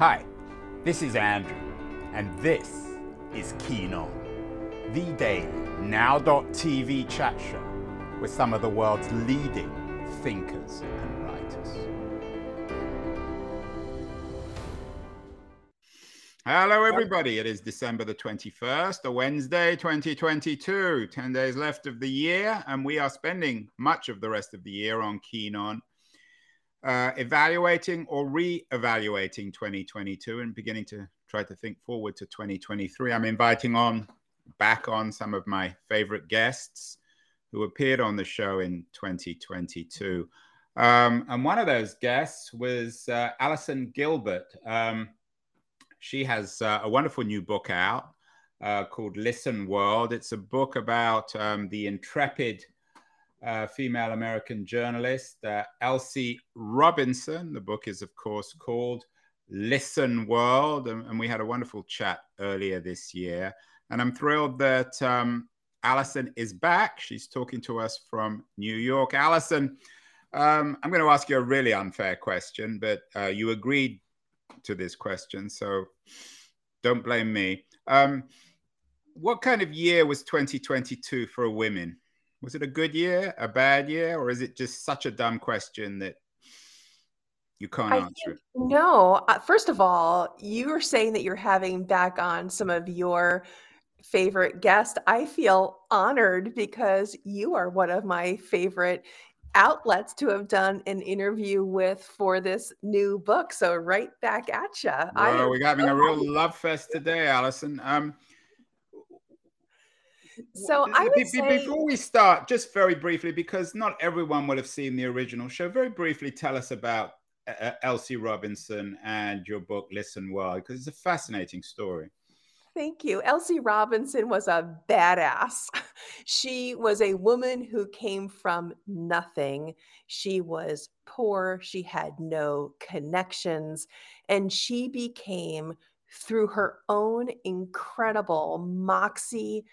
Hi, this is Andrew, and this is Keen On, the daily now.tv chat show with some of the world's leading thinkers and writers. Hello, everybody. It is December the 21st, a Wednesday, 2022. 10 days left of the year, and we are spending much of the rest of the year on Keen On uh, evaluating or re-evaluating 2022 and beginning to try to think forward to 2023. I'm inviting on back on some of my favorite guests who appeared on the show in 2022. Um, and one of those guests was uh, Allison Gilbert. Um, she has uh, a wonderful new book out uh, called Listen World. It's a book about um, the intrepid female American journalist, uh, Elsie Robinson. The book is, of course, called Listen World, and, and, we had a wonderful chat earlier this year. And I'm thrilled that um, Allison is back. She's talking to us from New York. Allison, um, I'm going to ask you a really unfair question, but uh, you agreed to this question, so don't blame me. Um, what kind of year was 2022 for women? Was it a good year, a bad year, or is it just such a dumb question that you can't I answer it? No. Uh, first of all, you were saying that you're having back on some of your favorite guests. I feel honored because you are one of my favorite outlets to have done an interview with for this new book. So right back at you. We're having a real love fest today, Allison. Um, so I would say... before we start, just very briefly, because not everyone would have seen the original show. Very briefly, tell us about uh, uh Elsie Robinson and your book Listen World, because it's a fascinating story. Thank you. Elsie Robinson was a badass. She was a woman who came from nothing. She was poor. She had no connections. And she became, through her own incredible moxie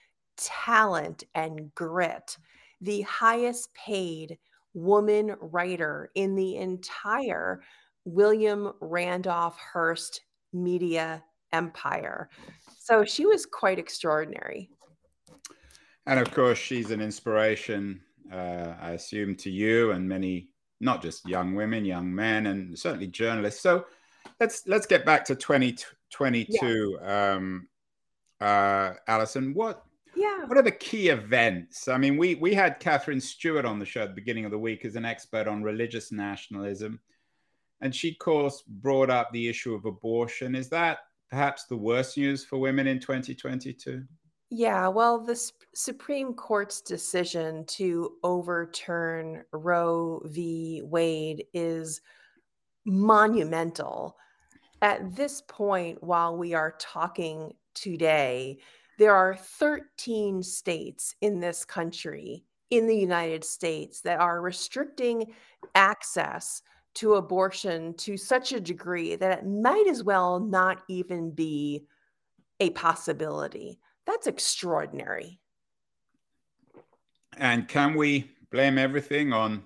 talent and grit, the highest paid woman writer in the entire William Randolph Hearst media empire. So she was quite extraordinary. And of course, she's an inspiration, uh, I assume, to you and many, not just young women, young men, and certainly journalists. So let's let's get back to 2022. Yeah. Um, uh, Allison, what yeah. What are the key events? I mean, we we had Katherine Stewart on the show at the beginning of the week as an expert on religious nationalism, and she, of course, brought up the issue of abortion. Is that perhaps the worst news for women in 2022? Yeah, well, the Supreme Court's decision to overturn Roe v. Wade is monumental. At this point, while we are talking today, there are 13 states in this country, in the United States, that are restricting access to abortion to such a degree that it might as well not even be a possibility. That's extraordinary. And can we blame everything on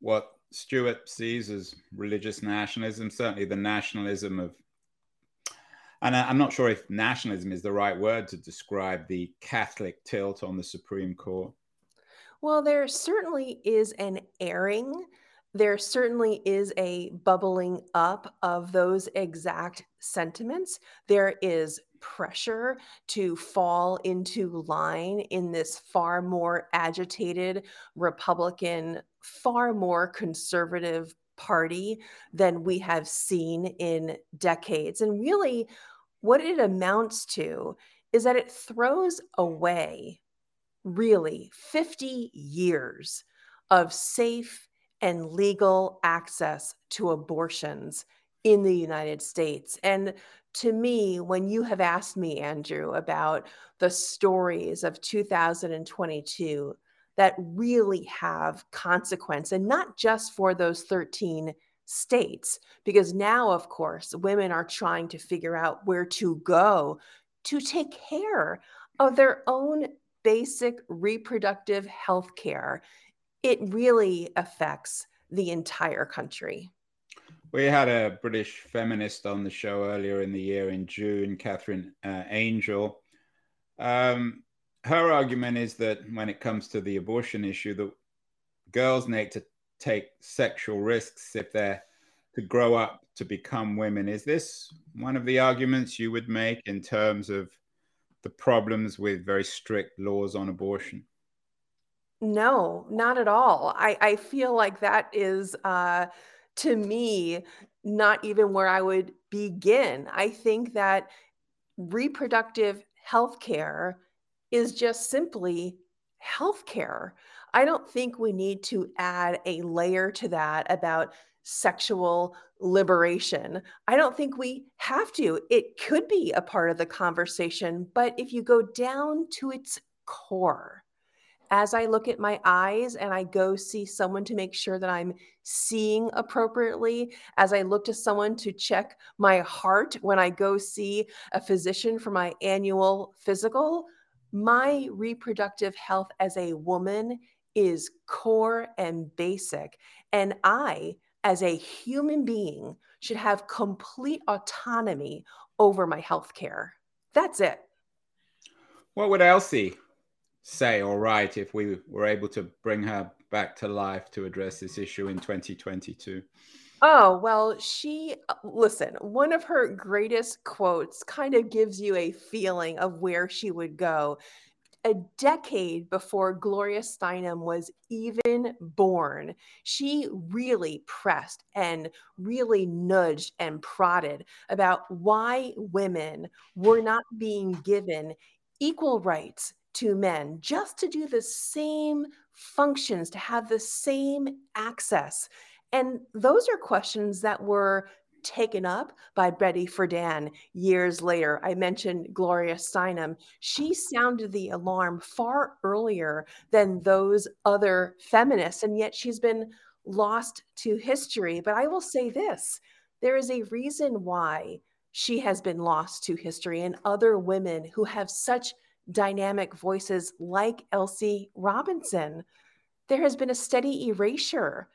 what Stewart sees as religious nationalism, certainly the nationalism of and I'm not sure if nationalism is the right word to describe the Catholic tilt on the Supreme Court. Well, there certainly is an airing. There certainly is a bubbling up of those exact sentiments. There is pressure to fall into line in this far more agitated Republican, far more conservative party than we have seen in decades. And really, what it amounts to is that it throws away really 50 years of safe and legal access to abortions in the United States. And to me, when you have asked me, Andrew, about the stories of 2022 that really have consequence, and not just for those 13 states because now of course women are trying to figure out where to go to take care of their own basic reproductive health care it really affects the entire country We had a British feminist on the show earlier in the year in June, Katherine uh, Angel. Um, her argument is that when it comes to the abortion issue, that girls need to take sexual risks if they're to grow up to become women. Is this one of the arguments you would make in terms of the problems with very strict laws on abortion? No, not at all. I, I feel like that is, uh, to me, not even where I would begin. I think that reproductive health care is just simply health care. I don't think we need to add a layer to that about sexual liberation. I don't think we have to. It could be a part of the conversation, but if you go down to its core, as I look at my eyes and I go see someone to make sure that I'm seeing appropriately, as I look to someone to check my heart when I go see a physician for my annual physical, my reproductive health as a woman is core and basic. And I, as a human being, should have complete autonomy over my health care. That's it. What would Elsie say or write if we were able to bring her back to life to address this issue in 2022? Oh, well, she, uh, listen, one of her greatest quotes kind of gives you a feeling of where she would go a decade before Gloria Steinem was even born, she really pressed and really nudged and prodded about why women were not being given equal rights to men just to do the same functions, to have the same access. And those are questions that were taken up by Betty Friedan years later. I mentioned Gloria Steinem. She sounded the alarm far earlier than those other feminists, and yet she's been lost to history. But I will say this there is a reason why she has been lost to history, and other women who have such dynamic voices like Elsie Robinson. There has been a steady erasure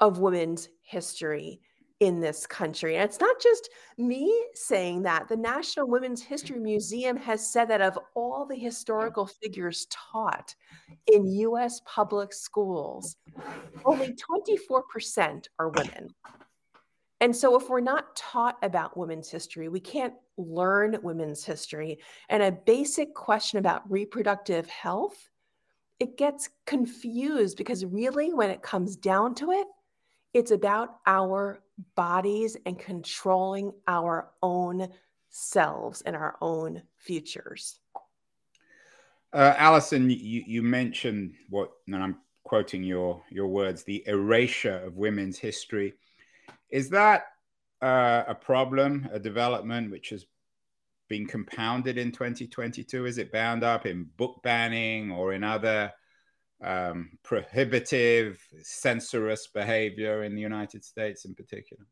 of women's history in this country. And it's not just me saying that. The National Women's History Museum has said that of all the historical figures taught in US public schools, only 24% are women. And so, if we're not taught about women's history, we can't learn women's history. And a basic question about reproductive health, it gets confused because really, when it comes down to it, it's about our bodies and controlling our own selves and our own futures. Uh, Allison, you, you mentioned what, and I'm quoting your, your words, the erasure of women's history. Is that uh, a problem, a development which has been compounded in 2022? Is it bound up in book banning or in other um, prohibitive, censorious behavior in the United States in particular?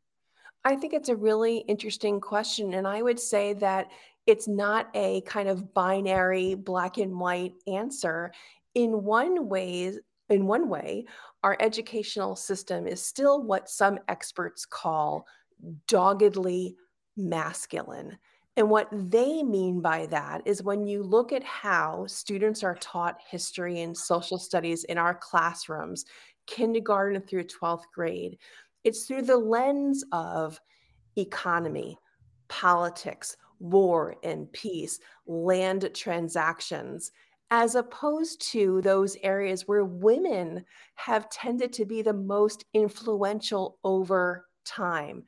I think it's a really interesting question. And I would say that it's not a kind of binary black and white answer. In one way, in one way, our educational system is still what some experts call doggedly masculine. And what they mean by that is when you look at how students are taught history and social studies in our classrooms, kindergarten through 12th grade, it's through the lens of economy, politics, war and peace, land transactions, as opposed to those areas where women have tended to be the most influential over time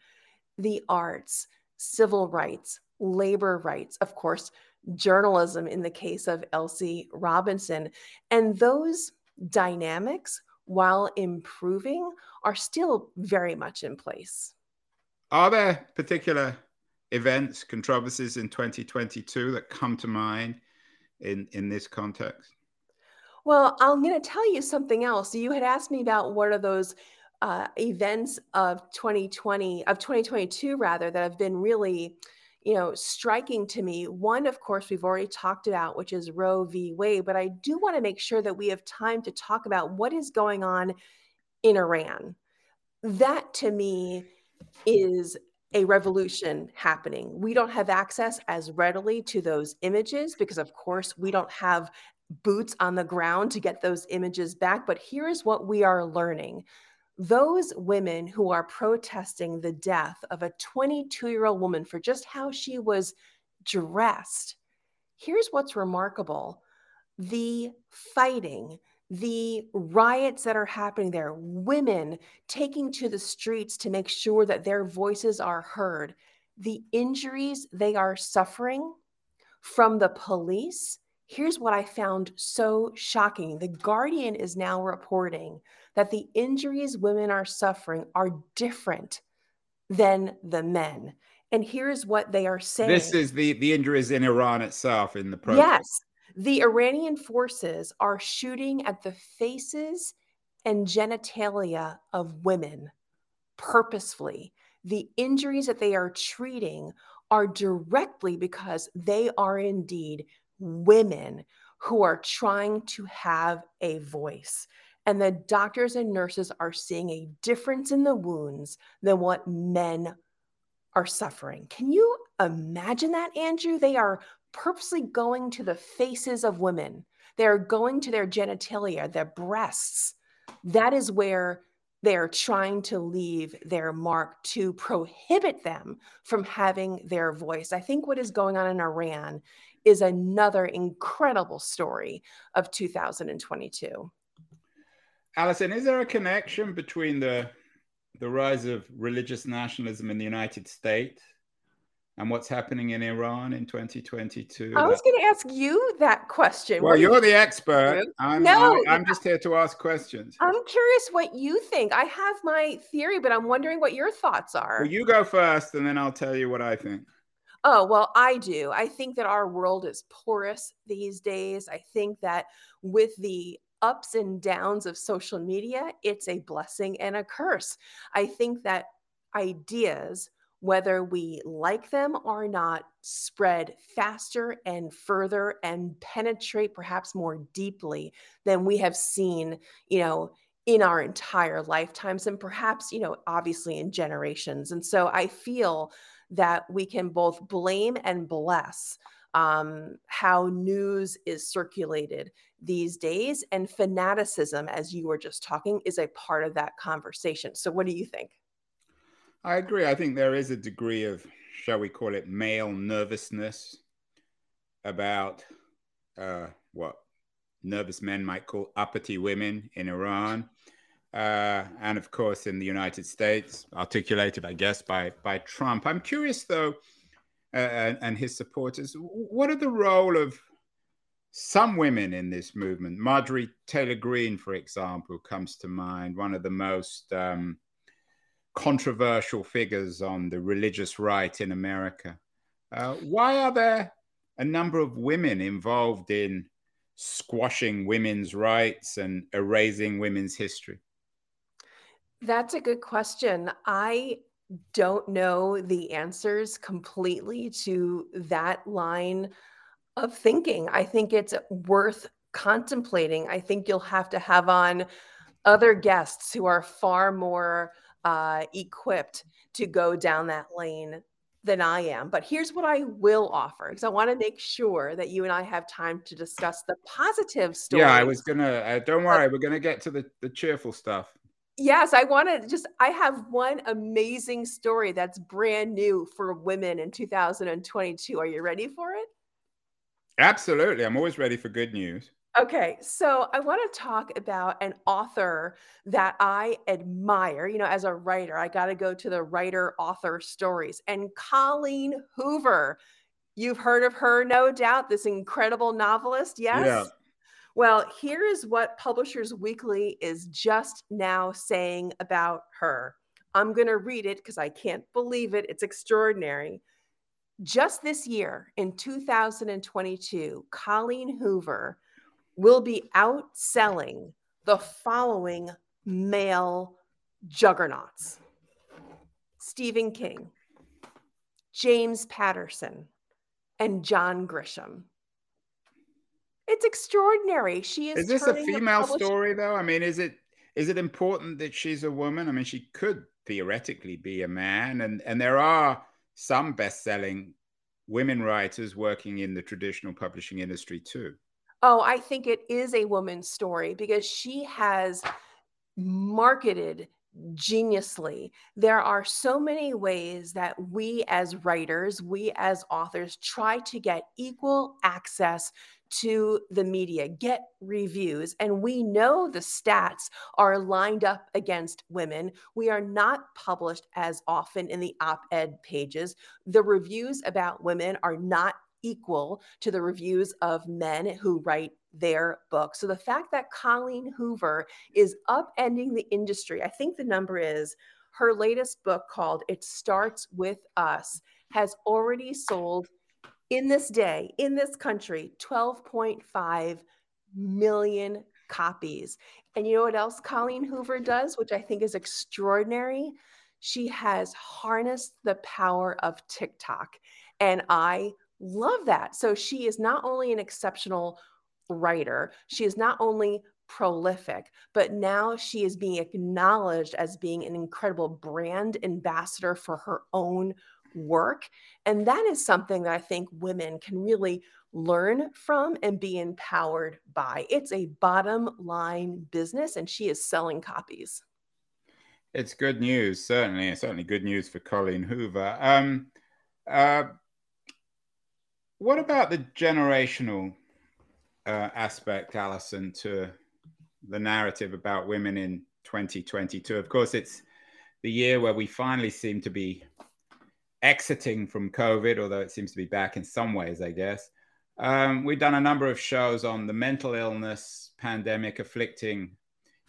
the arts, civil rights, labor rights, of course, journalism in the case of Elsie Robinson. And those dynamics, while improving, are still very much in place. Are there particular events, controversies in 2022 that come to mind in, in this context? Well, I'm going to tell you something else. You had asked me about what are those uh, events of 2020, of 2022, rather, that have been really you know, striking to me. One, of course, we've already talked about, which is Roe v. Wade, but I do want to make sure that we have time to talk about what is going on in Iran. That to me is a revolution happening. We don't have access as readily to those images because, of course, we don't have boots on the ground to get those images back. But here is what we are learning those women who are protesting the death of a 22 year old woman for just how she was dressed. Here's what's remarkable the fighting, the riots that are happening there, women taking to the streets to make sure that their voices are heard, the injuries they are suffering from the police. Here's what I found so shocking. The Guardian is now reporting that the injuries women are suffering are different than the men. And here's what they are saying. This is the the injuries in Iran itself in the protest. Yes. The Iranian forces are shooting at the faces and genitalia of women purposefully. The injuries that they are treating are directly because they are indeed women who are trying to have a voice. And the doctors and nurses are seeing a difference in the wounds than what men are suffering. Can you imagine that, Andrew? They are purposely going to the faces of women, they're going to their genitalia, their breasts. That is where they're trying to leave their mark to prohibit them from having their voice. I think what is going on in Iran is another incredible story of 2022. Allison, is there a connection between the the rise of religious nationalism in the United States and what's happening in Iran in 2022? I was going to ask you that question. Well, you're the expert. I'm, no, I, am just here to ask questions. I'm curious what you think. I have my theory, but I'm wondering what your thoughts are. Well, you go first, and then I'll tell you what I think. Oh, well, I do. I think that our world is porous these days. I think that with the ups and downs of social media, it's a blessing and a curse. I think that ideas, whether we like them or not, spread faster and further and penetrate perhaps more deeply than we have seen, you know, in our entire lifetimes and perhaps, you know, obviously in generations. And so I feel that we can both blame and bless um, how news is circulated these days. And fanaticism, as you were just talking, is a part of that conversation. So, what do you think? I agree. I think there is a degree of, shall we call it, male nervousness about uh, what nervous men might call uppity women in Iran. Uh, and of course, in the United States, articulated, I guess, by by Trump. I'm curious, though, uh, and, and his supporters. What are the role of some women in this movement? Marjorie Taylor Greene, for example, comes to mind, one of the most um, controversial figures on the religious right in America. Uh, why are there a number of women involved in squashing women's rights and erasing women's history? That's a good question. I don't know the answers completely to that line of thinking. I think it's worth contemplating. I think you'll have to have on other guests who are far more uh, equipped to go down that lane than I am. But here's what I will offer because I want to make sure that you and I have time to discuss the positive story. Yeah, I was gonna. Uh, don't worry, we're gonna get to the the cheerful stuff. Yes, I want to just, I have one amazing story that's brand new for women in 2022. Are you ready for it? Absolutely. I'm always ready for good news. Okay, so I want to talk about an author that I admire. You know, as a writer, I got to go to the writer author stories. And Colleen Hoover, you've heard of her, no doubt, this incredible novelist. Yes. Yeah. Well, here is what Publishers Weekly is just now saying about her. I'm going to read it because I can't believe it. It's extraordinary. Just this year, in 2022, Colleen Hoover will be outselling the following male juggernauts Stephen King, James Patterson, and John Grisham. It's extraordinary. She is. Is this a female story though? I mean, is it is it important that she's a woman? I mean, she could theoretically be a man. And, and there are some best selling women writers working in the traditional publishing industry too. Oh, I think it is a woman's story because she has marketed geniusly. There are so many ways that we as writers, we as authors try to get equal access to the media, get reviews. And we know the stats are lined up against women. We are not published as often in the op ed pages. The reviews about women are not equal to the reviews of men who write their book. So the fact that Colleen Hoover is upending the industry, I think the number is her latest book called It Starts With Us has already sold in this day, in this country, 12.5 million copies. And you know what else Colleen Hoover does, which I think is extraordinary? She has harnessed the power of TikTok. And I love that. So she is not only an exceptional writer, she is not only prolific, but now she is being acknowledged as being an incredible brand ambassador for her own work. And that is something that I think women can really learn from and be empowered by. It's a bottom line business, and she is selling copies. It's good news, certainly. It's certainly good news for Colleen Hoover. Um, uh, what about the generational uh, aspect, Allison, to the narrative about women in 2022? Of course, it's the year where we finally seem to be exiting from COVID, although it seems to be back in some ways, I guess. Um, we've done a number of shows on the mental illness pandemic afflicting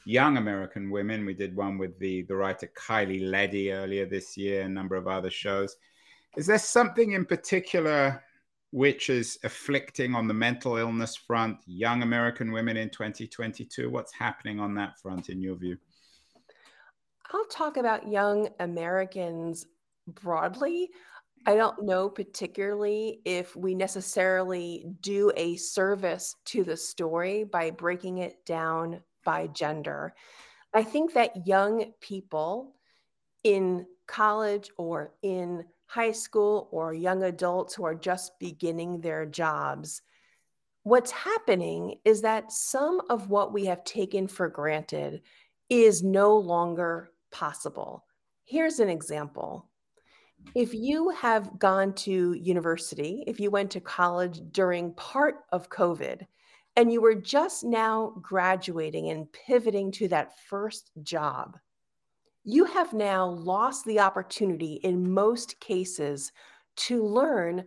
young American women. We did one with the, the writer Kyleigh Leddy earlier this year, a number of other shows. Is there something in particular which is afflicting on the mental illness front young American women in 2022? What's happening on that front, in your view? I'll talk about young Americans broadly. I don't know particularly if we necessarily do a service to the story by breaking it down by gender. I think that young people in college or in high school or young adults who are just beginning their jobs, what's happening is that some of what we have taken for granted is no longer possible. Here's an example if you have gone to university, if you went to college during part of COVID, and you were just now graduating and pivoting to that first job, you have now lost the opportunity in most cases to learn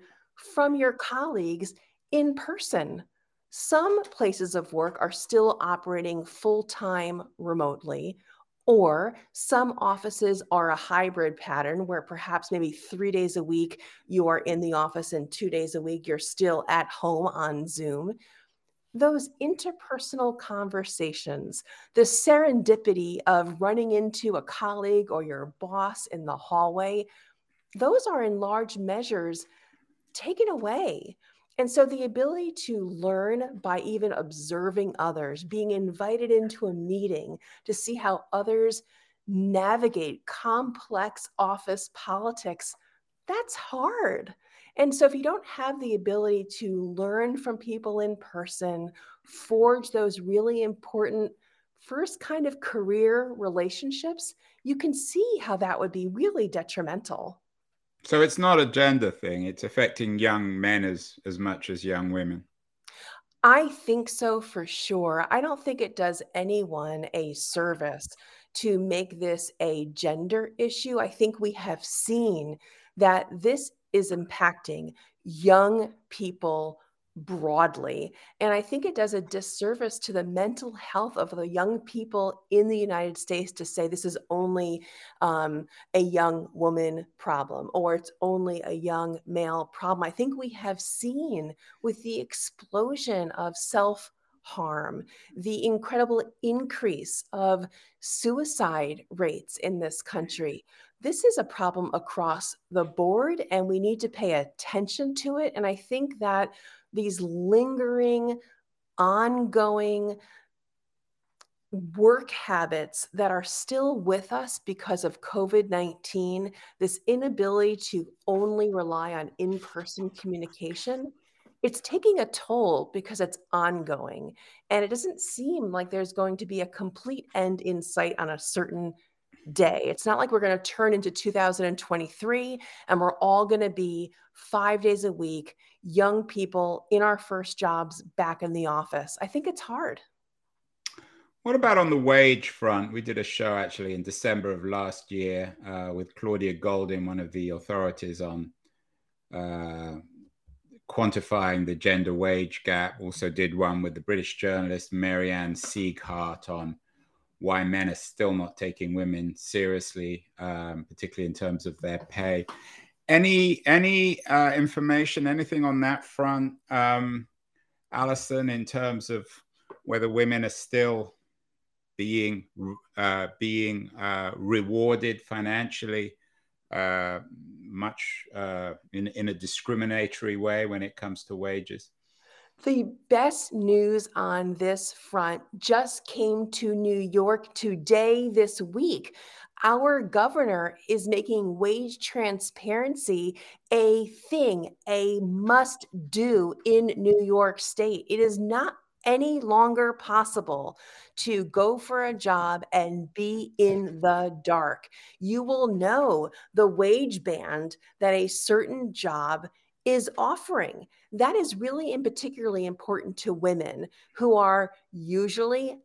from your colleagues in person. Some places of work are still operating full time remotely, or some offices are a hybrid pattern where perhaps maybe three days a week you are in the office and two days a week you're still at home on Zoom. Those interpersonal conversations, the serendipity of running into a colleague or your boss in the hallway, those are in large measures taken away and so the ability to learn by even observing others, being invited into a meeting to see how others navigate complex office politics, that's hard. And so, if you don't have the ability to learn from people in person, forge those really important first kind of career relationships, you can see how that would be really detrimental. So it's not a gender thing. It's affecting young men as as much as young women. I think so for sure. I don't think it does anyone a service to make this a gender issue. I think we have seen that this is impacting young people broadly. And I think it does a disservice to the mental health of the young people in the United States to say this is only um, a young woman problem or it's only a young male problem. I think we have seen with the explosion of self harm, the incredible increase of suicide rates in this country. This is a problem across the board, and we need to pay attention to it. And I think that these lingering, ongoing work habits that are still with us because of COVID 19, this inability to only rely on in person communication, it's taking a toll because it's ongoing. And it doesn't seem like there's going to be a complete end in sight on a certain day. It's not like we're going to turn into 2023 and we're all going to be five days a week, young people in our first jobs back in the office. I think it's hard. What about on the wage front? We did a show actually in December of last year uh, with Claudia Goldin, one of the authorities on uh, quantifying the gender wage gap. Also, did one with the British journalist Mary Ann Sieghart on why men are still not taking women seriously, um, particularly in terms of their pay. Any any uh, information, anything on that front, um, in terms of whether women are still being uh, being uh, rewarded financially uh, much uh, in in a discriminatory way when it comes to wages. The best news on this front just came to New York today this week. Our governor is making wage transparency a thing, a must do in New York State. It is not any longer possible to go for a job and be in the dark. You will know the wage band that a certain job is offering. That is really and particularly important to women who are usually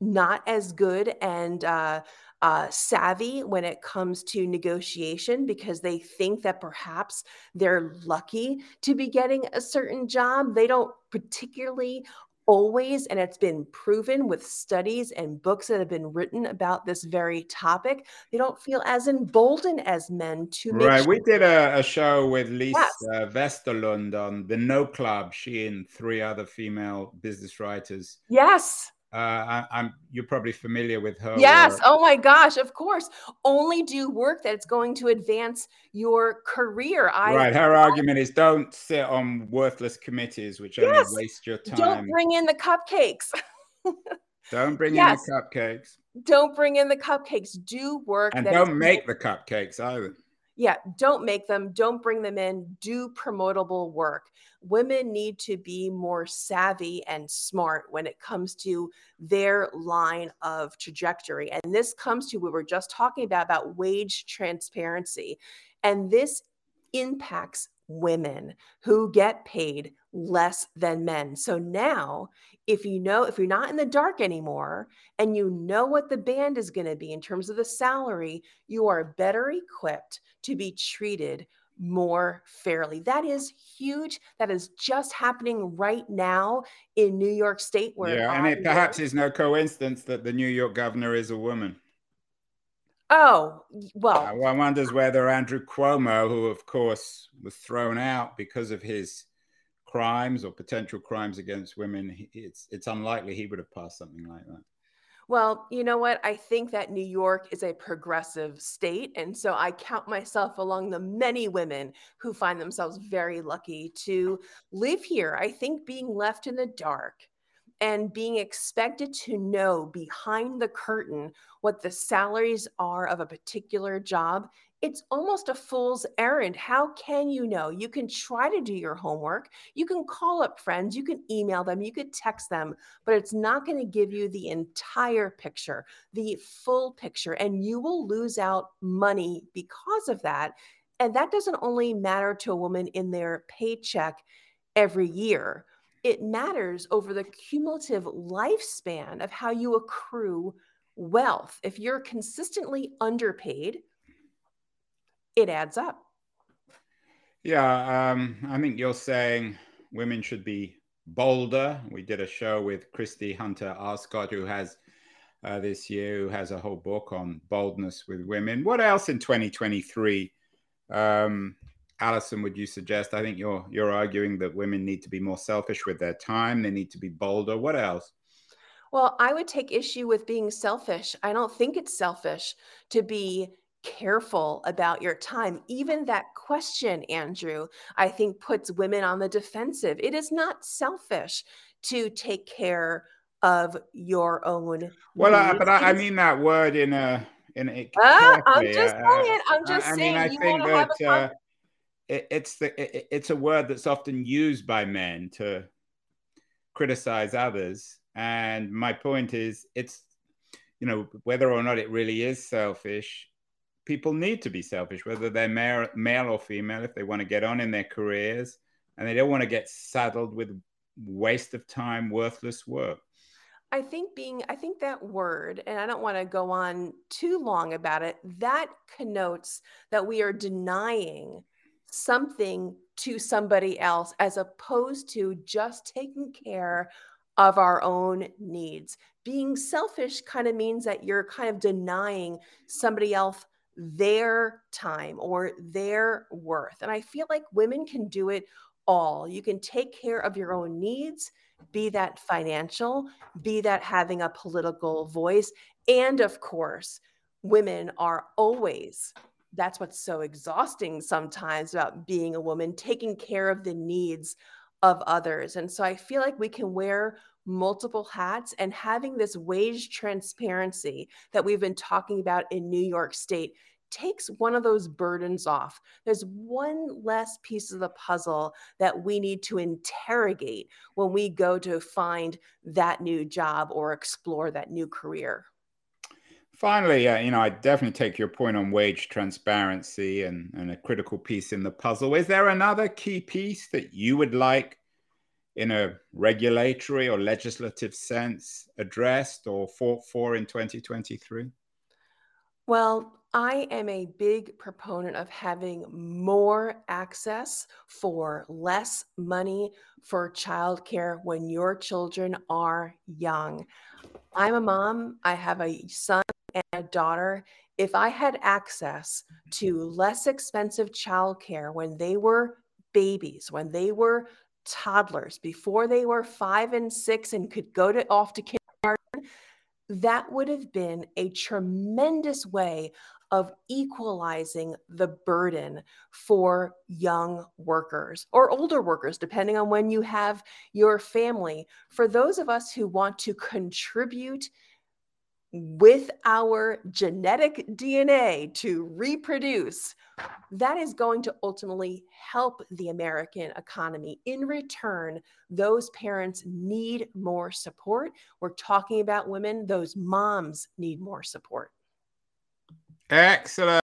not as good and uh, uh, savvy when it comes to negotiation because they think that perhaps they're lucky to be getting a certain job. They don't particularly always, and it's been proven with studies and books that have been written about this very topic, they don't feel as emboldened as men to Right. Sure. We did a, a, show with Lise yes. Vesterlund on the No Club, she and three other female business writers. Yes. Uh, I, am you're probably familiar with her. Yes. Work. Oh my gosh. Of course. Only do work that's going to advance your career. I, right. Her argument is don't sit on worthless committees, which yes. only waste your time. Don't bring in the cupcakes. don't bring yes. in the cupcakes. Don't bring in the cupcakes. Do work. And don't make the cupcakes either yeah, don't make them, don't bring them in, do promotable work. Women need to be more savvy and smart when it comes to their line of trajectory. And this comes to what we were just talking about about wage transparency. And this impacts women who get paid less than men. So now, if you know, if you're not in the dark anymore and you know what the band is going to be in terms of the salary, you are better equipped to be treated more fairly. That is huge. That is just happening right now in New York State. Where yeah, and it perhaps is no coincidence that the New York governor is a woman. Oh, well. Uh, one wonders whether Andrew Cuomo, who of course was thrown out because of his crimes or potential crimes against women, it's it's unlikely he would have passed something like that. Well, you know what? I think that New York is a progressive state. And so I count myself along the many women who find themselves very lucky to live here. I think being left in the dark and being expected to know behind the curtain what the salaries are of a particular job, it's almost a fool's errand. How can you know? You can try to do your homework, you can call up friends, you can email them, you could text them, but it's not going to give you the entire picture, the full picture, and you will lose out money because of that. And that doesn't only matter to a woman in their paycheck every year it matters over the cumulative lifespan of how you accrue wealth. If you're consistently underpaid, it adds up. Yeah, um, I think you're saying women should be bolder. We did a show with Christie Hunter Arscott, who has uh, this year, who has a whole book on boldness with women. What else in 2023 um, Allison, would you suggest? I think you're you're arguing that women need to be more selfish with their time. They need to be bolder. What else? Well, I would take issue with being selfish. I don't think it's selfish to be careful about your time. Even that question, Andrew, I think puts women on the defensive. It is not selfish to take care of your own. Well, uh, but I, I, mean that word in a in a. Uh, I'm just uh, saying. I'm just I, saying. I mean, I think that uh, it, it's the it, it's a word that's often used by men to criticize others, and my point is, it's you know whether or not it really is selfish. People need to be selfish, whether they're male, male or female, if they want to get on in their careers, and they don't want to get saddled with waste of time, worthless work. I think being, I think that word, and I don't want to go on too long about it, that connotes that we are denying something to somebody else as opposed to just taking care of our own needs. Being selfish kind of means that you're kind of denying somebody else their time or their worth. And I feel like women can do it all. You can take care of your own needs, be that financial, be that having a political voice. And of course, women are always that's what's so exhausting sometimes about being a woman, taking care of the needs of others. And so I feel like we can wear multiple hats and having this wage transparency that we've been talking about in New York State takes one of those burdens off. There's one less piece of the puzzle that we need to interrogate when we go to find that new job or explore that new career. Finally, uh, you know, I definitely take your point on wage transparency and, and a critical piece in the puzzle. Is there another key piece that you would like in a regulatory or legislative sense addressed or fought for in 2023? Well, I am a big proponent of having more access for less money for childcare when your children are young. I'm a mom, I have a son and a daughter, if I had access to less expensive childcare when they were babies, when they were toddlers, before they were five and six and could go to off to kindergarten, that would have been a tremendous way of equalizing the burden for young workers or older workers, depending on when you have your family. For those of us who want to contribute with our genetic DNA to reproduce, that is going to ultimately help the American economy. In return, those parents need more support. We're talking about women, those moms need more support. Excellent.